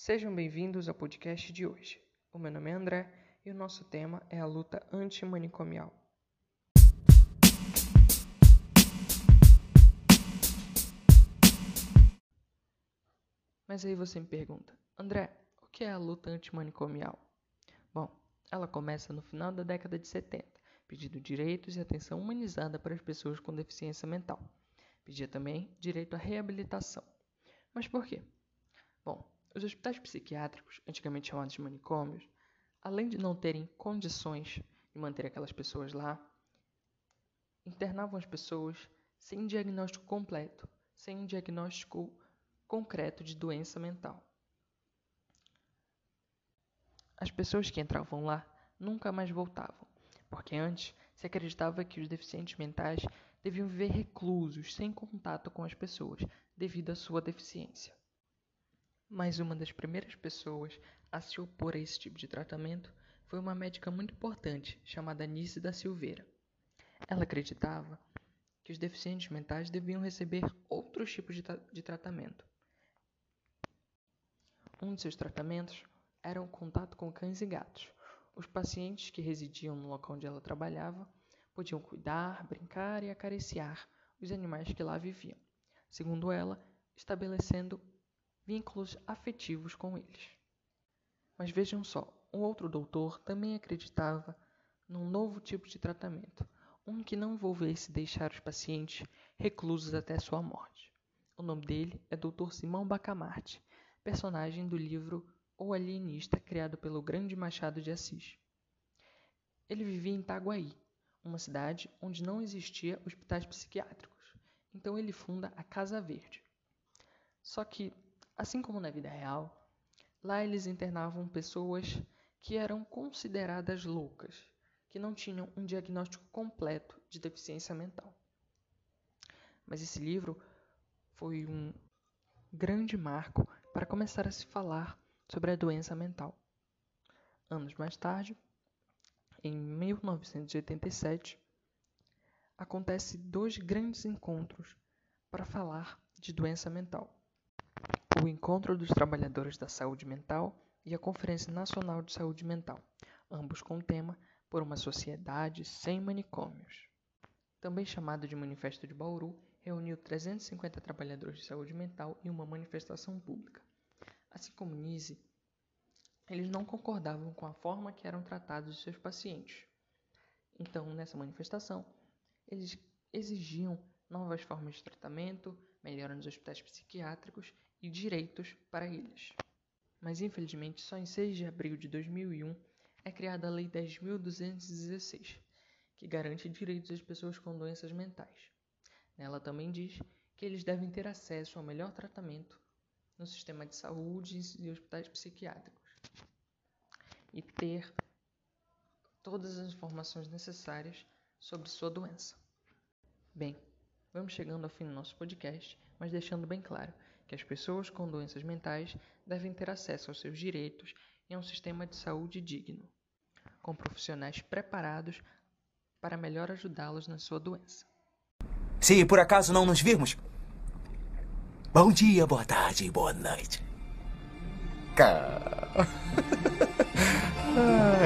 Sejam bem-vindos ao podcast de hoje. O meu nome é André e o nosso tema é a luta antimanicomial. Mas aí você me pergunta, André, o que é a luta antimanicomial? Bom, ela começa no final da década de 70, pedindo direitos e atenção humanizada para as pessoas com deficiência mental. Pedia também direito à reabilitação. Mas por quê? Bom, os hospitais psiquiátricos, antigamente chamados de manicômios, além de não terem condições de manter aquelas pessoas lá, internavam as pessoas sem diagnóstico completo, sem um diagnóstico concreto de doença mental. As pessoas que entravam lá nunca mais voltavam, porque antes se acreditava que os deficientes mentais deviam viver reclusos, sem contato com as pessoas, devido à sua deficiência. Mas uma das primeiras pessoas a se opor a esse tipo de tratamento foi uma médica muito importante chamada Nice da Silveira. Ela acreditava que os deficientes mentais deviam receber outros tipos de, tra de tratamento. Um de seus tratamentos era o contato com cães e gatos. Os pacientes que residiam no local onde ela trabalhava podiam cuidar, brincar e acariciar os animais que lá viviam, segundo ela, estabelecendo vínculos afetivos com eles. Mas vejam só, um outro doutor também acreditava num novo tipo de tratamento, um que não envolvesse deixar os pacientes reclusos até sua morte. O nome dele é Dr. Simão Bacamarte, personagem do livro O Alienista, criado pelo grande Machado de Assis. Ele vivia em Itaguaí, uma cidade onde não existia hospitais psiquiátricos. Então ele funda a Casa Verde. Só que, assim como na vida real, lá eles internavam pessoas que eram consideradas loucas, que não tinham um diagnóstico completo de deficiência mental. Mas esse livro foi um grande marco para começar a se falar sobre a doença mental. Anos mais tarde, em 1987, acontece dois grandes encontros para falar de doença mental. O Encontro dos Trabalhadores da Saúde Mental e a Conferência Nacional de Saúde Mental, ambos com o tema Por uma Sociedade Sem Manicômios. Também chamado de Manifesto de Bauru, reuniu 350 trabalhadores de saúde mental em uma manifestação pública. Assim como Nise, eles não concordavam com a forma que eram tratados os seus pacientes. Então, nessa manifestação, eles exigiam novas formas de tratamento, melhora nos hospitais psiquiátricos e direitos para eles. Mas, infelizmente, só em 6 de abril de 2001 é criada a Lei 10.216, que garante direitos às pessoas com doenças mentais. Ela também diz que eles devem ter acesso ao melhor tratamento no sistema de saúde e hospitais psiquiátricos e ter todas as informações necessárias sobre sua doença. Bem, vamos chegando ao fim do nosso podcast, mas deixando bem claro que as pessoas com doenças mentais devem ter acesso aos seus direitos e a um sistema de saúde digno, com profissionais preparados para melhor ajudá-los na sua doença. Se por acaso não nos virmos, bom dia, boa tarde e boa noite. Cá.